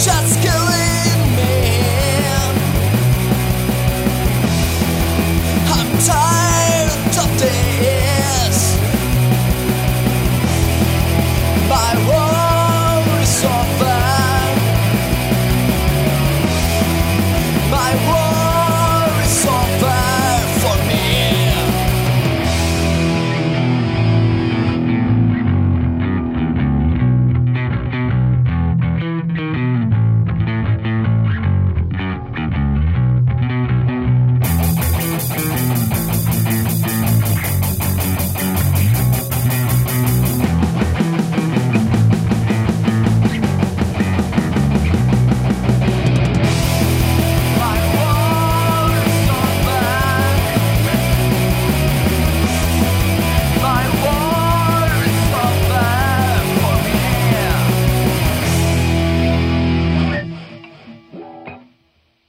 shots.